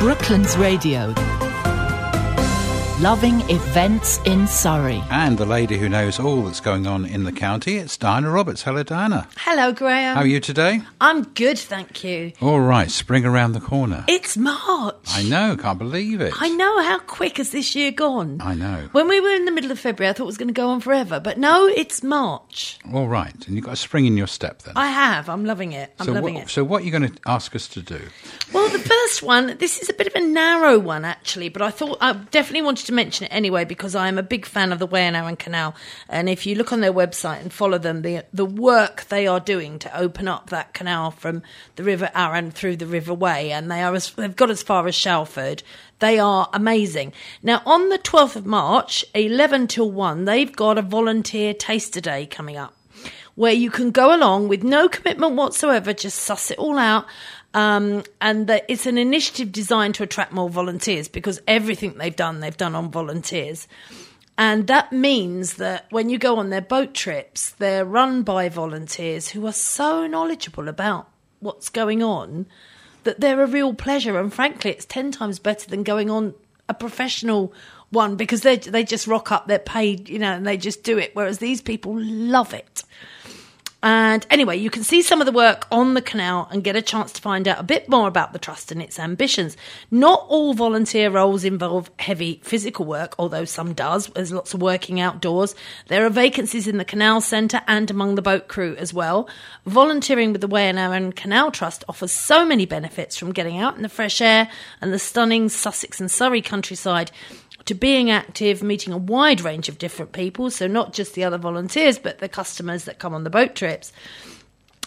Brooklands Radio. Loving events in Surrey. And the lady who knows all that's going on in the county, it's Diana Roberts. Hello, Diana. Hello, Graham. How are you today? I'm good, thank you. All right, spring around the corner. It's March. I know, can't believe it. I know how quick has this year gone. I know. When we were in the middle of February, I thought it was going to go on forever, but no, it's March. All right, and you've got a spring in your step then. I have. I'm loving it. I'm so loving what, it. So what are you going to ask us to do? Well, the first one, this is a bit of a narrow one actually, but I thought I definitely wanted to mention it anyway because I am a big fan of the Wey and Arun Canal. And if you look on their website and follow them, the the work they are doing to open up that canal from the River Arun through the River Wey, and they are as, they've got as far as Shalford. They are amazing. Now, on the 12th of March, 11 till 1, they've got a volunteer taster day coming up where you can go along with no commitment whatsoever, just suss it all out. Um, and that it's an initiative designed to attract more volunteers because everything they've done, they've done on volunteers. And that means that when you go on their boat trips, they're run by volunteers who are so knowledgeable about what's going on that they're a real pleasure. And frankly, it's 10 times better than going on a professional one because they they just rock up, they're paid, you know, and they just do it. Whereas these people love it. And anyway, you can see some of the work on the canal and get a chance to find out a bit more about the trust and its ambitions. Not all volunteer roles involve heavy physical work, although some does. There's lots of working outdoors. There are vacancies in the canal centre and among the boat crew as well. Volunteering with the Wey and Canal Trust offers so many benefits from getting out in the fresh air and the stunning Sussex and Surrey countryside to being active, meeting a wide range of different people. So, not just the other volunteers, but the customers that come on the boat trips.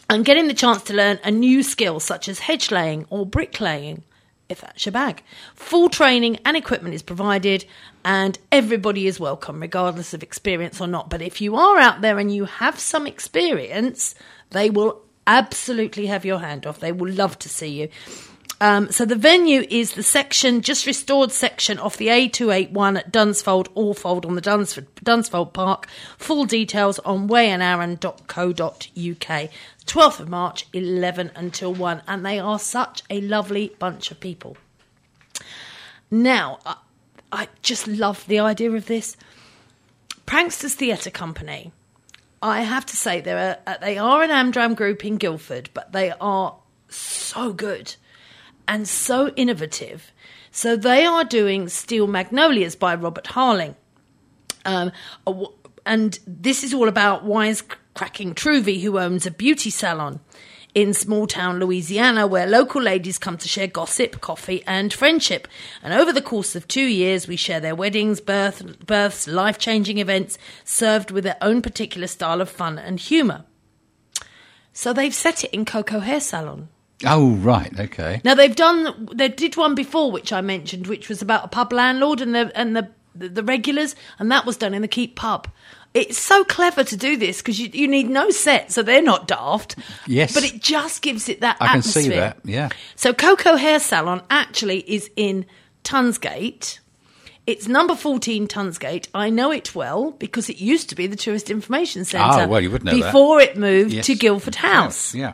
And getting the chance to learn a new skill such as hedge laying or bricklaying, if that's your bag. Full training and equipment is provided, and everybody is welcome, regardless of experience or not. But if you are out there and you have some experience, they will absolutely have your hand off. They will love to see you. Um, so the venue is the section, just restored section off the A281 at Dunsfold, Alfold on the Dunsford, Dunsfold Park. Full details on weyandarun.co.uk. 12th of March, 11 until 1. And they are such a lovely bunch of people. Now, I, I just love the idea of this. Pranksters Theatre Company. I have to say, they're a, they are an Amdram group in Guildford, but they are so good and so innovative. So they are doing Steel Magnolias by Robert Harling. Um, and this is all about wisecracking Truvy, who owns a beauty salon in small town Louisiana, where local ladies come to share gossip, coffee, and friendship. And over the course of two years, we share their weddings, birth, births, life changing events, served with their own particular style of fun and humour. So they've set it in Coco Hair Salon. Oh, right, okay. Now they've done. They did one before, which I mentioned, which was about a pub landlord and the and the the regulars, and that was done in the Keep pub. It's so clever to do this because you, you need no set, so they're not daft. Yes. but it just gives it that. I can atmosphere. see that, yeah. So Coco Hair Salon actually is in Tunsgate. It's number 14 Tunsgate. I know it well because it used to be the Tourist Information Centre. Ah, well, you would know that. Before it moved Yes. to Guildford House. Yeah.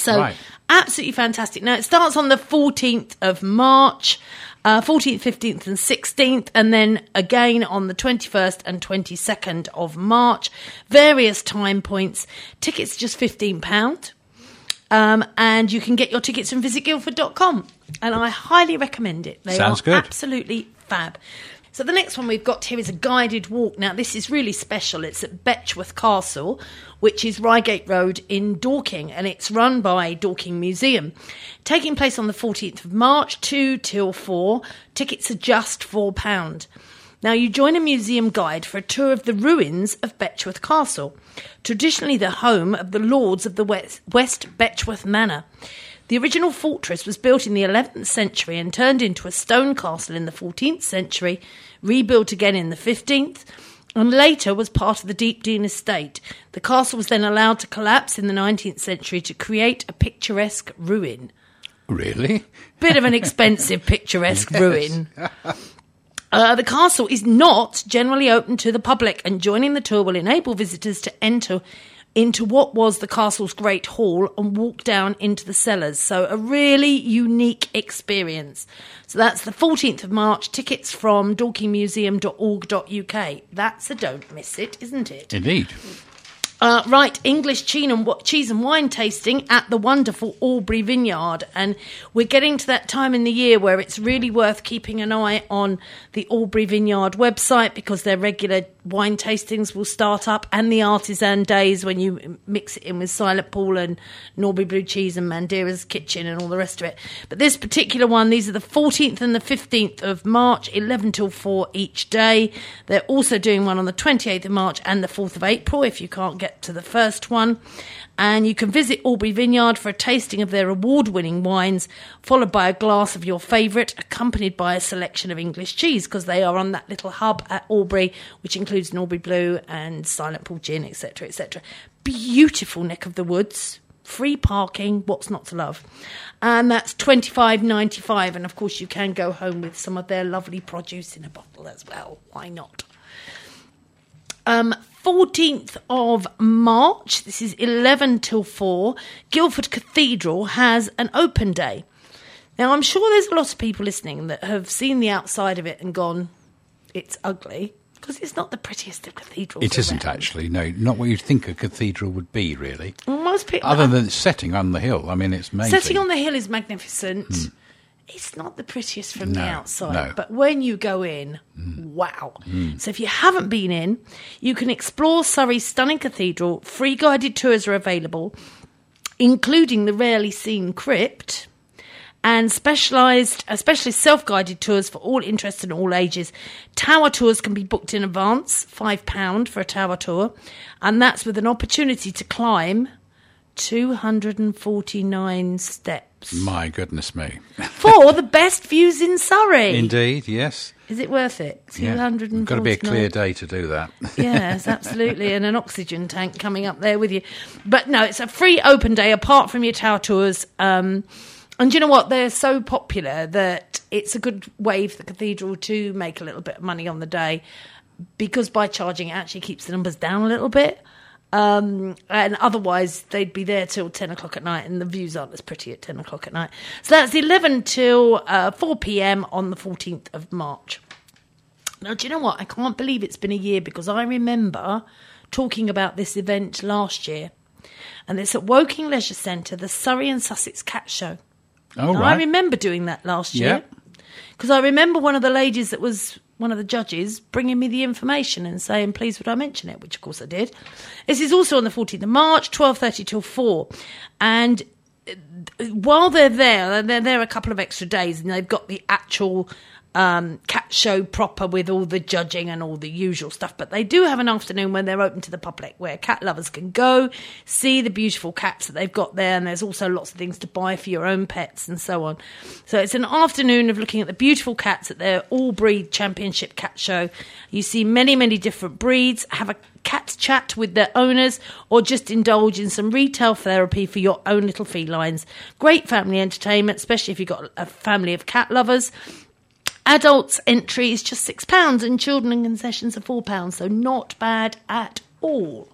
So Right. absolutely fantastic. Now it starts on the 14th of March, uh, 14th, 15th, and 16th, and then again on the 21st and 22nd of March. Various time points. Tickets just £15. Um, and you can get your tickets from visitguildford.com. And I highly recommend it. They Sounds are good. absolutely fab. So the next one we've got here is a guided walk. Now this is really special. It's at Betchworth Castle, which is Reigate Road in Dorking, and it's run by Dorking Museum. Taking place on the 14th of March, 2 till 4. Tickets are just £4. Now, you join a museum guide for a tour of the ruins of Betchworth Castle, traditionally the home of the lords of the West, West Betchworth Manor. The original fortress was built in the 11th century and turned into a stone castle in the 14th century, rebuilt again in the 15th, and later was part of the Deepdene estate. The castle was then allowed to collapse in the 19th century to create a picturesque ruin. Really? Bit of an expensive picturesque ruin. Uh, the castle is not generally open to the public, and joining the tour will enable visitors to enter into what was the castle's great hall and walk down into the cellars. So, a really unique experience. So, that's the 14th of March. Tickets from dorkingmuseum.org.uk. That's a don't miss it, isn't it? Indeed. Uh, right, English cheese and, cheese and wine tasting at the wonderful Albury Vineyard. And we're getting to that time in the year where it's really worth keeping an eye on the Albury Vineyard website because their regular wine tastings will start up and the artisan days when you mix it in with Silent Pool and Norbury Blue Cheese and Mandira's Kitchen and all the rest of it. But this particular one, these are the 14th and the 15th of March, 11 till 4 each day. They're also doing one on the 28th of March and the 4th of April if you can't get to the first one. And you can visit Albury Vineyard for a tasting of their award winning wines, followed by a glass of your favourite, accompanied by a selection of English cheese, because they are on that little hub at Albury, which includes Norbury Blue and Silent Pool Gin, etc., etc. Beautiful neck of the woods. Free parking, what's not to love? And that's twenty five ninety five. And of course, you can go home with some of their lovely produce in a bottle as well. Why not? Um, 14th of March, this is 11 till 4, Guildford Cathedral has an open day. Now, I'm sure there's a lot of people listening that have seen the outside of it and gone, it's ugly, because it's not the prettiest of cathedrals. It isn't around. actually, no, not what you'd think a cathedral would be, really. Most people. Other than its setting on the hill. I mean, it's amazing. Setting on the hill is magnificent. Hmm. It's not the prettiest from the outside, no. but when you go in, wow. So if you haven't been in, you can explore Surrey's stunning cathedral. Free guided tours are available, including the rarely seen crypt. And uh, specialised, especially self-guided tours for all interests and all ages. Tower tours can be booked in advance, five pound for a tower tour, and that's with an opportunity to climb 249 steps My goodness me. for the best views in Surrey. Indeed, yes. Is it worth it? Yeah. 249. Got to be a clear day to do that. yes, absolutely, and an oxygen tank coming up there with you. But no, it's a free open day apart from your tower tours. Um, and you know what? They're so popular that it's a good way for the cathedral to make a little bit of money on the day because by charging it actually keeps the numbers down a little bit. Um, and otherwise, they'd be there till 10 o'clock at night, and the views aren't as pretty at 10 o'clock at night. So that's 11 till uh, 4 pm on the 14th of March. Now, do you know what? I can't believe it's been a year because I remember talking about this event last year. And it's at Woking Leisure Centre, the Surrey and Sussex Cat Show. Oh, Now, I remember doing that last year because I remember one of the ladies that was one of the judges bringing me the information and saying, "Please, would I mention it?" Which, of course, I did. This is also on the 14th of March, 12:30 till four, and uh, while they're there, they're there a couple of extra days, and they've got the actual um, cat show proper with all the judging and all the usual stuff. But they do have an afternoon when they're open to the public, where cat lovers can go see the beautiful cats that they've got there, and there's also lots of things to buy for your own pets and so on. So it's an afternoon of looking at the beautiful cats at their all breed championship cat show. You see many, many different breeds. Have a cat chat with their owners or just indulge in some retail therapy for your own little felines. Great family entertainment, especially if you've got a family of cat lovers. Adults entry is just six pounds and children and concessions are four pounds, so not bad at all.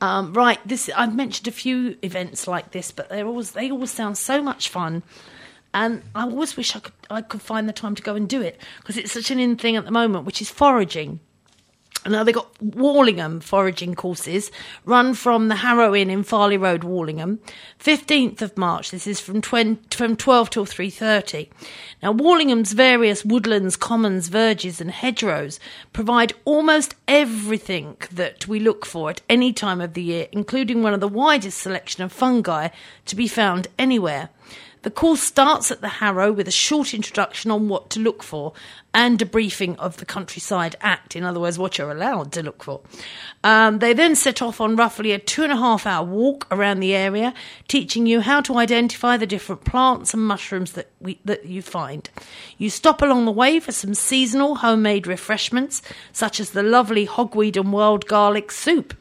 Um, right, this I've mentioned a few events like this, but they always they always sound so much fun, and I always wish I could I could find the time to go and do it because it's such an in thing at the moment, which is foraging. Now they've got Warlingham foraging courses run from the Harrow Inn in Farleigh Road, Warlingham. 15th of March, this is from, 20, from 12 till 3.30. Now Warlingham's various woodlands, commons, verges and hedgerows provide almost everything that we look for at any time of the year, including one of the widest selection of fungi to be found anywhere. The course starts at the Harrow with a short introduction on what to look for and a briefing of the Countryside Act, in other words, what you're allowed to look for. Um, they then set off on roughly a two and a half hour walk around the area, teaching you how to identify the different plants and mushrooms that, we, that you find. You stop along the way for some seasonal homemade refreshments, such as the lovely hogweed and wild garlic soup.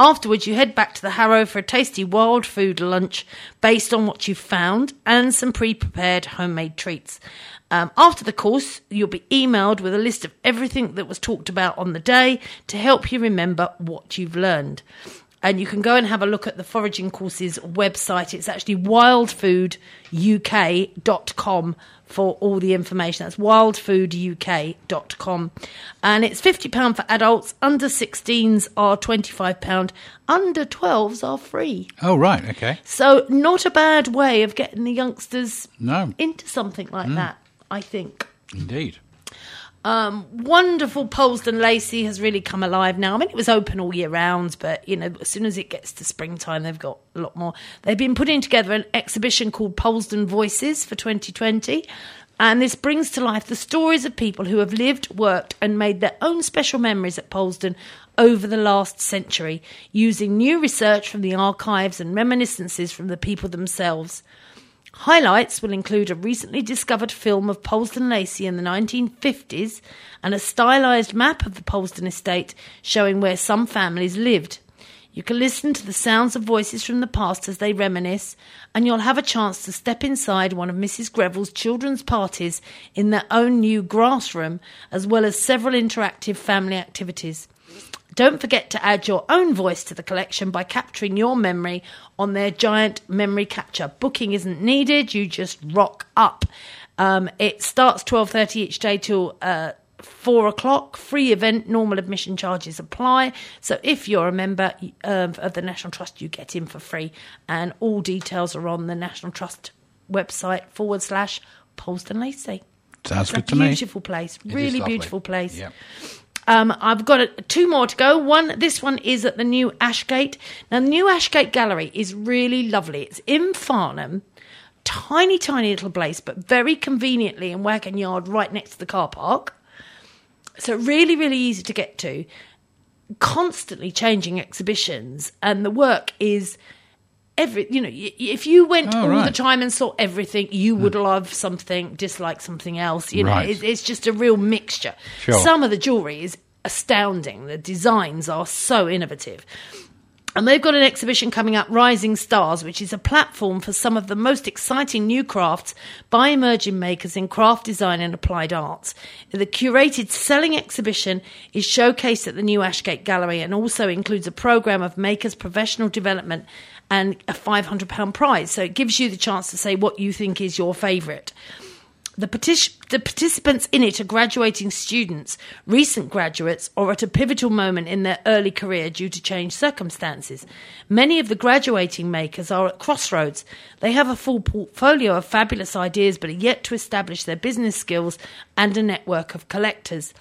Afterwards, you head back to the Harrow for a tasty wild food lunch based on what you've found and some pre prepared homemade treats. Um, after the course, you'll be emailed with a list of everything that was talked about on the day to help you remember what you've learned. And you can go and have a look at the foraging courses website. It's actually wildfooduk.com for all the information. That's wildfooduk.com. And it's £50 for adults. Under 16s are £25. Under 12s are free. Oh, right. Okay. So, not a bad way of getting the youngsters No, into something like mm. that, I think. indeed. Um, wonderful Polesden Lacey has really come alive now. I mean, it was open all year round, but you know, as soon as it gets to springtime, they've got a lot more. They've been putting together an exhibition called Polesden Voices for 2020. And this brings to life the stories of people who have lived, worked, and made their own special memories at Polesden over the last century, using new research from the archives and reminiscences from the people themselves. Highlights will include a recently discovered film of Polesden Lacey in the 1950s and a stylised map of the Polesden estate showing where some families lived. You can listen to the sounds of voices from the past as they reminisce, and you'll have a chance to step inside one of Mrs. Greville's children's parties in their own new grass room, as well as several interactive family activities. Don't forget to add your own voice to the collection by capturing your memory on their giant memory capture. Booking isn't needed; you just rock up. Um, it starts twelve thirty each day till uh, four o'clock. Free event. Normal admission charges apply. So if you're a member um, of the National Trust, you get in for free. And all details are on the National Trust website forward slash Polesden Lacey. Sounds It's good to me. beautiful place. It really beautiful place. Yep. Um, I've got two more to go. One, this one is at the new Ashgate. Now, the new Ashgate Gallery is really lovely. It's in Farnham, tiny, tiny little place, but very conveniently in Wagon Yard, right next to the car park. So really, really easy to get to. Constantly changing exhibitions, and the work is every. You know, if you went Oh, all the time and saw everything, you would hmm. love something, dislike something else. You know, it, it's just a real mixture. Sure. Some of the jewelry is astounding. The designs are so innovative. And they've got an exhibition coming up, Rising Stars, which is a platform for some of the most exciting new crafts by emerging makers in craft design and applied arts. The curated selling exhibition is showcased at the new Ashgate Gallery and also includes a program of makers' professional development and a £500 prize. So it gives you the chance to say what you think is your favourite. The, partic- the participants in it are graduating students, recent graduates, or at a pivotal moment in their early career due to changed circumstances. Many of the graduating makers are at crossroads. They have a full portfolio of fabulous ideas but are yet to establish their business skills and a network of collectors.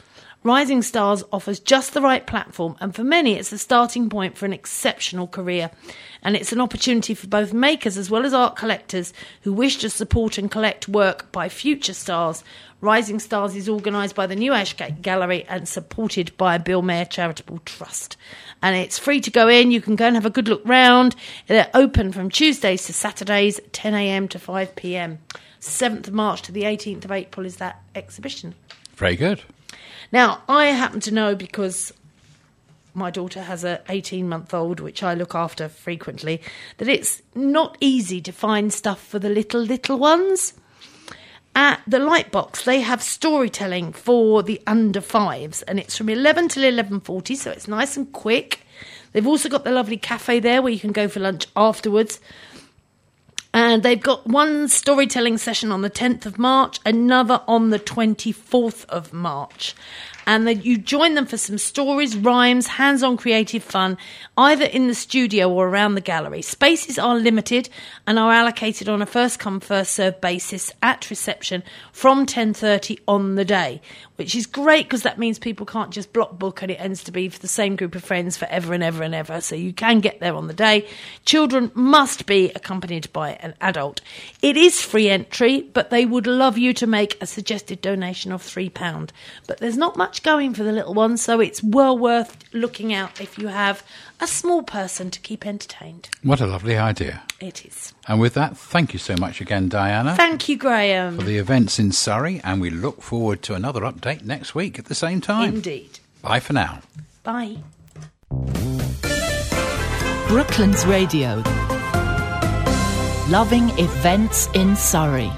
Rising Stars offers just the right platform, and for many, it's the starting point for an exceptional career. And it's an opportunity for both makers as well as art collectors who wish to support and collect work by future stars. Rising Stars is organised by the New Ashgate Gallery and supported by Bill Mayer Charitable Trust. And it's free to go in. You can go and have a good look round. They're open from Tuesdays to Saturdays, 10am to 5pm. 7th of March to the 18th of April is that exhibition. Very good. Now, I happen to know because my daughter has a 18 month old, which I look after frequently, that it's not easy to find stuff for the little, little ones. At the Lightbox, they have storytelling for the under fives, and it's from 11 till 11.40, so it's nice and quick. They've also got the lovely cafe there where you can go for lunch afterwards. And they've got one storytelling session on the 10th of March, another on the 24th of March. And then you join them for some stories, rhymes, hands on creative fun, either in the studio or around the gallery. Spaces are limited and are allocated on a first come, first served basis at reception from 10.30 on the day, which is great because that means people can't just block book and it ends to be for the same group of friends forever and ever and ever. So you can get there on the day. Children must be accompanied by an adult. It is free entry, but they would love you to make a suggested donation of £3. But there's not much going for the little ones, so it's well worth looking out if you have a small person to keep entertained. What a lovely idea. It is. And with that, thank you so much again, Diana, Thank you, Graham. for the events in Surrey, and we look forward to another update next week at the same time. Indeed. Bye for now. Bye. Brooklands Radio. Loving events in Surrey.